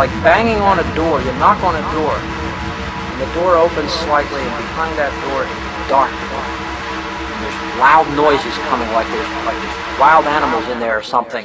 Like banging on a door. You knock on a door, and the door opens slightly, and behind that door is dark. And there's loud noises coming, like there's like there's wild animals in there or something.